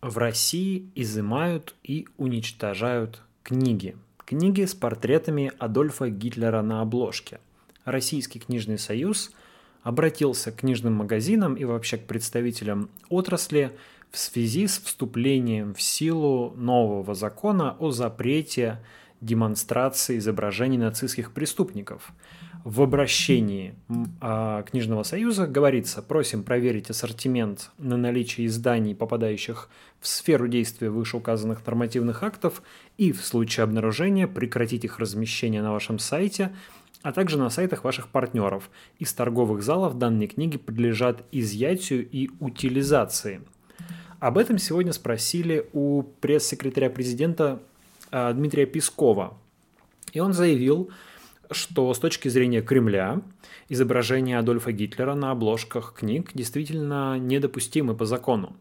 В России изымают и уничтожают книги. Книги с портретами Адольфа Гитлера на обложке. Российский книжный союз обратился к книжным магазинам и вообще к представителям отрасли в связи с вступлением в силу нового закона о запрете демонстрации изображений нацистских преступников – в обращении а, Книжного союза говорится, просим проверить ассортимент на наличие изданий, попадающих в сферу действия вышеуказанных нормативных актов, и в случае обнаружения прекратить их размещение на вашем сайте, а также на сайтах ваших партнеров. Из торговых залов данные книги подлежат изъятию и утилизации. Об этом сегодня спросили у пресс-секретаря президента Дмитрия Пескова. И он заявил, что с точки зрения Кремля изображение Адольфа Гитлера на обложках книг действительно недопустимы по закону.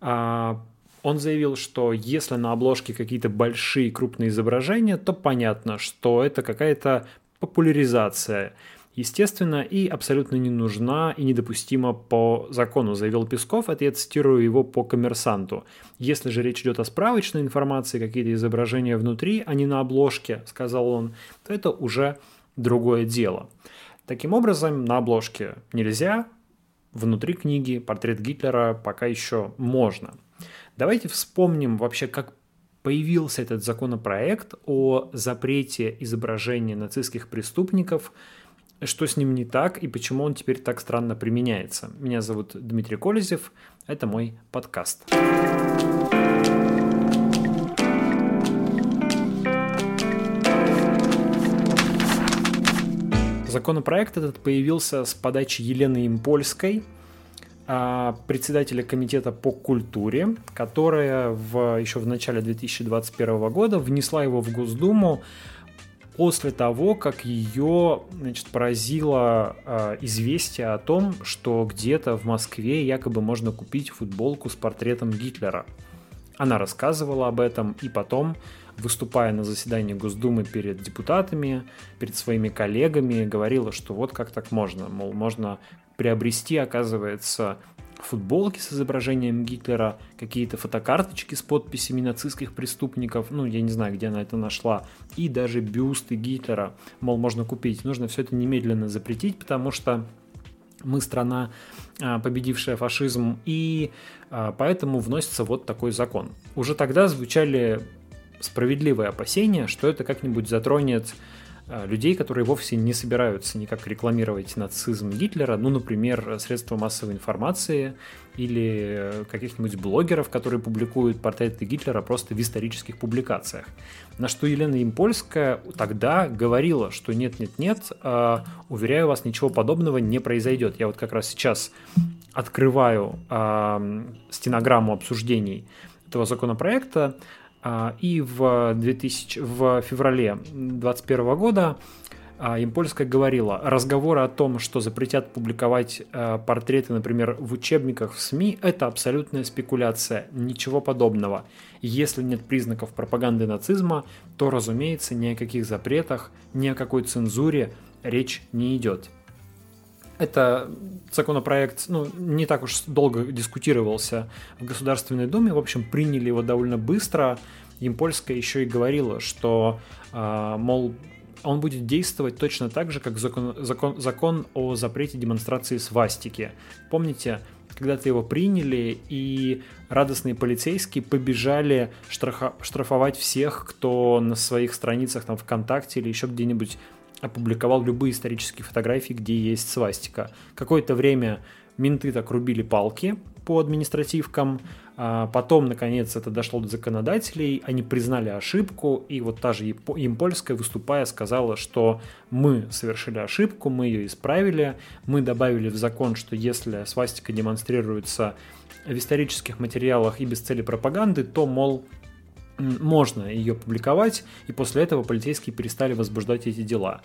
А, он заявил, что если на обложке какие-то большие крупные изображения, то понятно, что это какая-то популяризация естественно, и абсолютно не нужна и недопустима по закону, заявил Песков. Это я цитирую его по коммерсанту. Если же речь идет о справочной информации, какие-то изображения внутри, а не на обложке, сказал он, то это уже другое дело. Таким образом, на обложке нельзя, внутри книги портрет Гитлера пока еще можно. Давайте вспомним вообще, как появился этот законопроект о запрете изображения нацистских преступников – что с ним не так и почему он теперь так странно применяется. Меня зовут Дмитрий Колезев, это мой подкаст. Законопроект этот появился с подачи Елены Импольской, а, председателя комитета по культуре, которая в, еще в начале 2021 года внесла его в Госдуму после того, как ее значит, поразило э, известие о том, что где-то в Москве якобы можно купить футболку с портретом Гитлера. Она рассказывала об этом и потом, выступая на заседании Госдумы перед депутатами, перед своими коллегами, говорила, что вот как так можно, мол, можно приобрести, оказывается, футболки с изображением Гитлера, какие-то фотокарточки с подписями нацистских преступников, ну, я не знаю, где она это нашла, и даже бюсты Гитлера, мол, можно купить. Нужно все это немедленно запретить, потому что мы страна, а, победившая фашизм, и а, поэтому вносится вот такой закон. Уже тогда звучали справедливые опасения, что это как-нибудь затронет людей, которые вовсе не собираются никак рекламировать нацизм Гитлера, ну, например, средства массовой информации или каких-нибудь блогеров, которые публикуют портреты Гитлера просто в исторических публикациях. На что Елена Импольская тогда говорила, что нет-нет-нет, э, уверяю вас, ничего подобного не произойдет. Я вот как раз сейчас открываю э, стенограмму обсуждений этого законопроекта, а, и в, 2000, в феврале 2021 года а, Импольская говорила, разговоры о том, что запретят публиковать а, портреты, например, в учебниках в СМИ, это абсолютная спекуляция, ничего подобного. Если нет признаков пропаганды нацизма, то, разумеется, ни о каких запретах, ни о какой цензуре речь не идет. Это законопроект ну, не так уж долго дискутировался в Государственной Думе. В общем, приняли его довольно быстро. Импольская еще и говорила, что, а, мол, он будет действовать точно так же, как закон, закон, закон о запрете демонстрации свастики. Помните, когда-то его приняли, и радостные полицейские побежали штрафа, штрафовать всех, кто на своих страницах там ВКонтакте или еще где-нибудь опубликовал любые исторические фотографии, где есть свастика. Какое-то время менты так рубили палки по административкам, а потом, наконец, это дошло до законодателей, они признали ошибку, и вот та же Импольская, выступая, сказала, что мы совершили ошибку, мы ее исправили, мы добавили в закон, что если свастика демонстрируется в исторических материалах и без цели пропаганды, то, мол, можно ее публиковать, и после этого полицейские перестали возбуждать эти дела.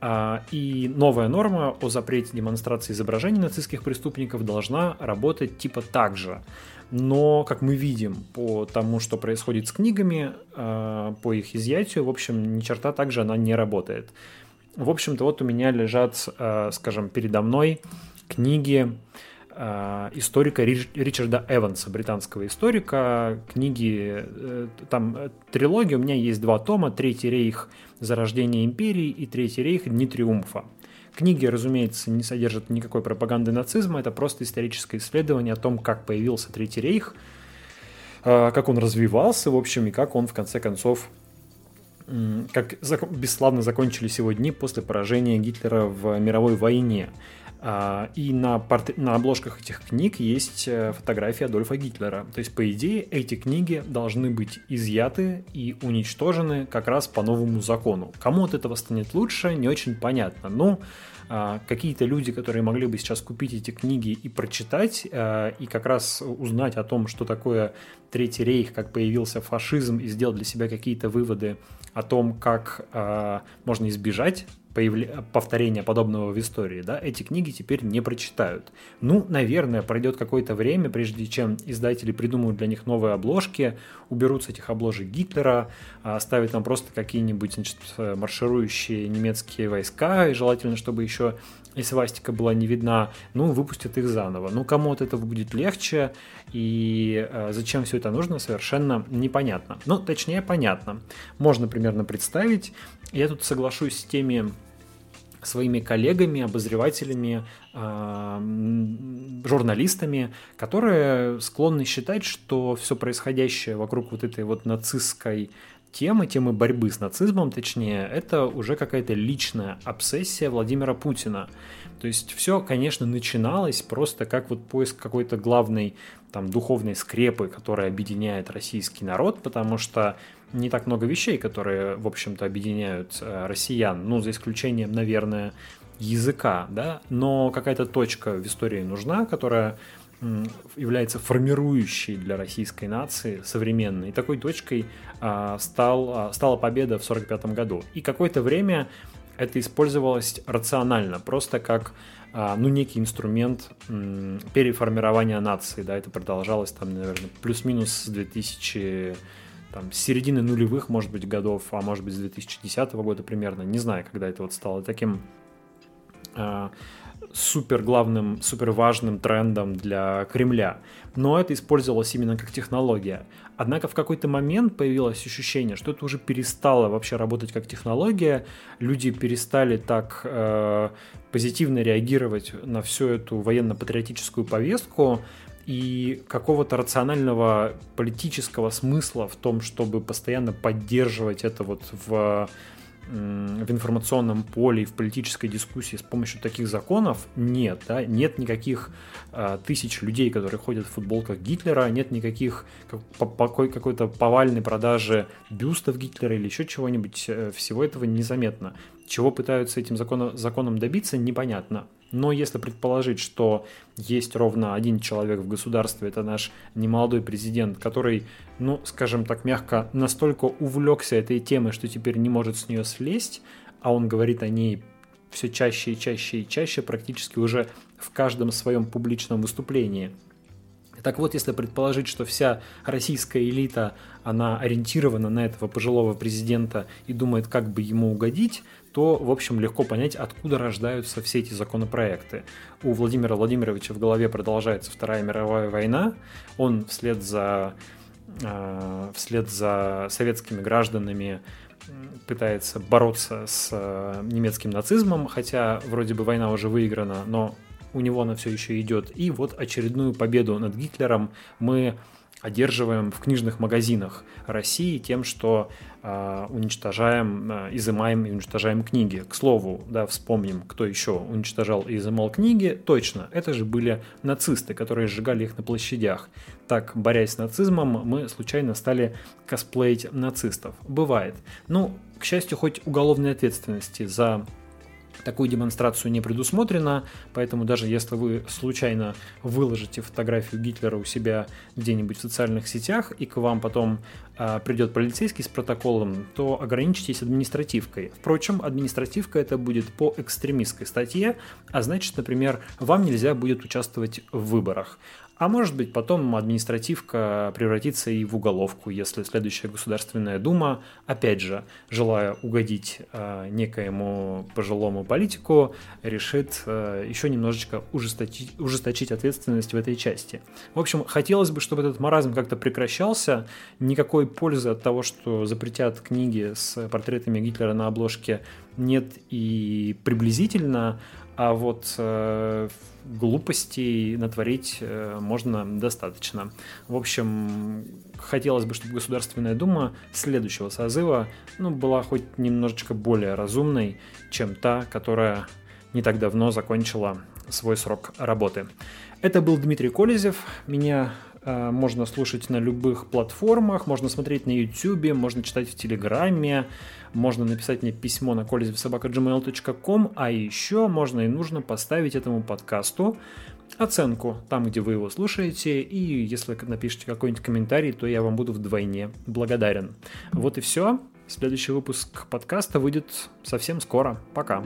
А, и новая норма о запрете демонстрации изображений нацистских преступников должна работать типа так же. Но, как мы видим по тому, что происходит с книгами, а, по их изъятию, в общем, ни черта так же она не работает. В общем-то, вот у меня лежат, а, скажем, передо мной книги э, историка Ричарда Эванса, британского историка. Книги, э, там э, трилогия, у меня есть два тома, «Третий рейх. Зарождение империи» и «Третий рейх. Дни триумфа». Книги, разумеется, не содержат никакой пропаганды нацизма, это просто историческое исследование о том, как появился Третий рейх, как он развивался, в общем, и как он, в конце концов, как бесславно закончились его дни после поражения Гитлера в мировой войне. А, и на, порт... на обложках этих книг есть э, фотографии Адольфа Гитлера. То есть, по идее, эти книги должны быть изъяты и уничтожены как раз по новому закону. Кому от этого станет лучше, не очень понятно. Но а, какие-то люди, которые могли бы сейчас купить эти книги и прочитать, а, и как раз узнать о том, что такое Третий рейх, как появился фашизм, и сделать для себя какие-то выводы о том, как можно избежать повторения подобного в истории, да, эти книги теперь не прочитают. Ну, наверное, пройдет какое-то время, прежде чем издатели придумают для них новые обложки, уберут с этих обложек Гитлера, оставят там просто какие-нибудь значит, марширующие немецкие войска, и желательно, чтобы еще и свастика была не видна, ну, выпустят их заново. Ну, кому от этого будет легче, и э, зачем все это нужно, совершенно непонятно. Ну, точнее, понятно. Можно примерно представить. Я тут соглашусь с теми своими коллегами, обозревателями, э, журналистами, которые склонны считать, что все происходящее вокруг вот этой вот нацистской темы, темы борьбы с нацизмом, точнее, это уже какая-то личная обсессия Владимира Путина. То есть все, конечно, начиналось просто как вот поиск какой-то главной там духовной скрепы, которая объединяет российский народ, потому что не так много вещей, которые, в общем-то, объединяют э, россиян, ну, за исключением, наверное, языка, да, но какая-то точка в истории нужна, которая является формирующей для российской нации современной. И такой точкой а, стал, а, стала победа в 1945 году. И какое-то время это использовалось рационально, просто как а, ну, некий инструмент переформирования нации. Да, это продолжалось там, наверное, плюс-минус с 2000 там, с середины нулевых, может быть, годов, а может быть, с 2010 года примерно. Не знаю, когда это вот стало таким супер главным, супер важным трендом для Кремля. Но это использовалось именно как технология. Однако в какой-то момент появилось ощущение, что это уже перестало вообще работать как технология. Люди перестали так э, позитивно реагировать на всю эту военно-патриотическую повестку и какого-то рационального политического смысла в том, чтобы постоянно поддерживать это вот в в информационном поле и в политической дискуссии с помощью таких законов нет, да, нет никаких э, тысяч людей, которые ходят в футболках Гитлера, нет никаких как, какой-то повальной продажи бюстов Гитлера или еще чего-нибудь, э, всего этого незаметно. Чего пытаются этим законом, законом добиться, непонятно. Но если предположить, что есть ровно один человек в государстве, это наш немолодой президент, который, ну, скажем так мягко, настолько увлекся этой темой, что теперь не может с нее слезть, а он говорит о ней все чаще и чаще и чаще, практически уже в каждом своем публичном выступлении. Так вот, если предположить, что вся российская элита, она ориентирована на этого пожилого президента и думает, как бы ему угодить, то, в общем, легко понять, откуда рождаются все эти законопроекты. У Владимира Владимировича в голове продолжается Вторая мировая война, он вслед за, э, вслед за советскими гражданами пытается бороться с э, немецким нацизмом, хотя вроде бы война уже выиграна, но у него она все еще идет. И вот очередную победу над Гитлером мы одерживаем в книжных магазинах России тем, что э, уничтожаем, э, изымаем и уничтожаем книги. К слову, да, вспомним, кто еще уничтожал и изымал книги. Точно, это же были нацисты, которые сжигали их на площадях. Так, борясь с нацизмом, мы случайно стали косплеить нацистов. Бывает. Ну, к счастью, хоть уголовной ответственности за Такую демонстрацию не предусмотрено, поэтому даже если вы случайно выложите фотографию Гитлера у себя где-нибудь в социальных сетях, и к вам потом э, придет полицейский с протоколом, то ограничьтесь административкой. Впрочем, административка это будет по экстремистской статье, а значит, например, вам нельзя будет участвовать в выборах. А может быть, потом административка превратится и в уголовку, если следующая Государственная Дума, опять же, желая угодить э, некоему пожилому политику, решит э, еще немножечко ужесточить, ужесточить ответственность в этой части. В общем, хотелось бы, чтобы этот маразм как-то прекращался. Никакой пользы от того, что запретят книги с портретами Гитлера на обложке, нет и приблизительно а вот э, глупостей натворить э, можно достаточно. В общем, хотелось бы, чтобы Государственная Дума следующего созыва ну, была хоть немножечко более разумной, чем та, которая не так давно закончила свой срок работы. Это был Дмитрий Колезев. Меня можно слушать на любых платформах, можно смотреть на YouTube, можно читать в Телеграме, можно написать мне письмо на колезевсобака.gmail.com, а еще можно и нужно поставить этому подкасту оценку там, где вы его слушаете, и если напишите какой-нибудь комментарий, то я вам буду вдвойне благодарен. Вот и все. Следующий выпуск подкаста выйдет совсем скоро. Пока.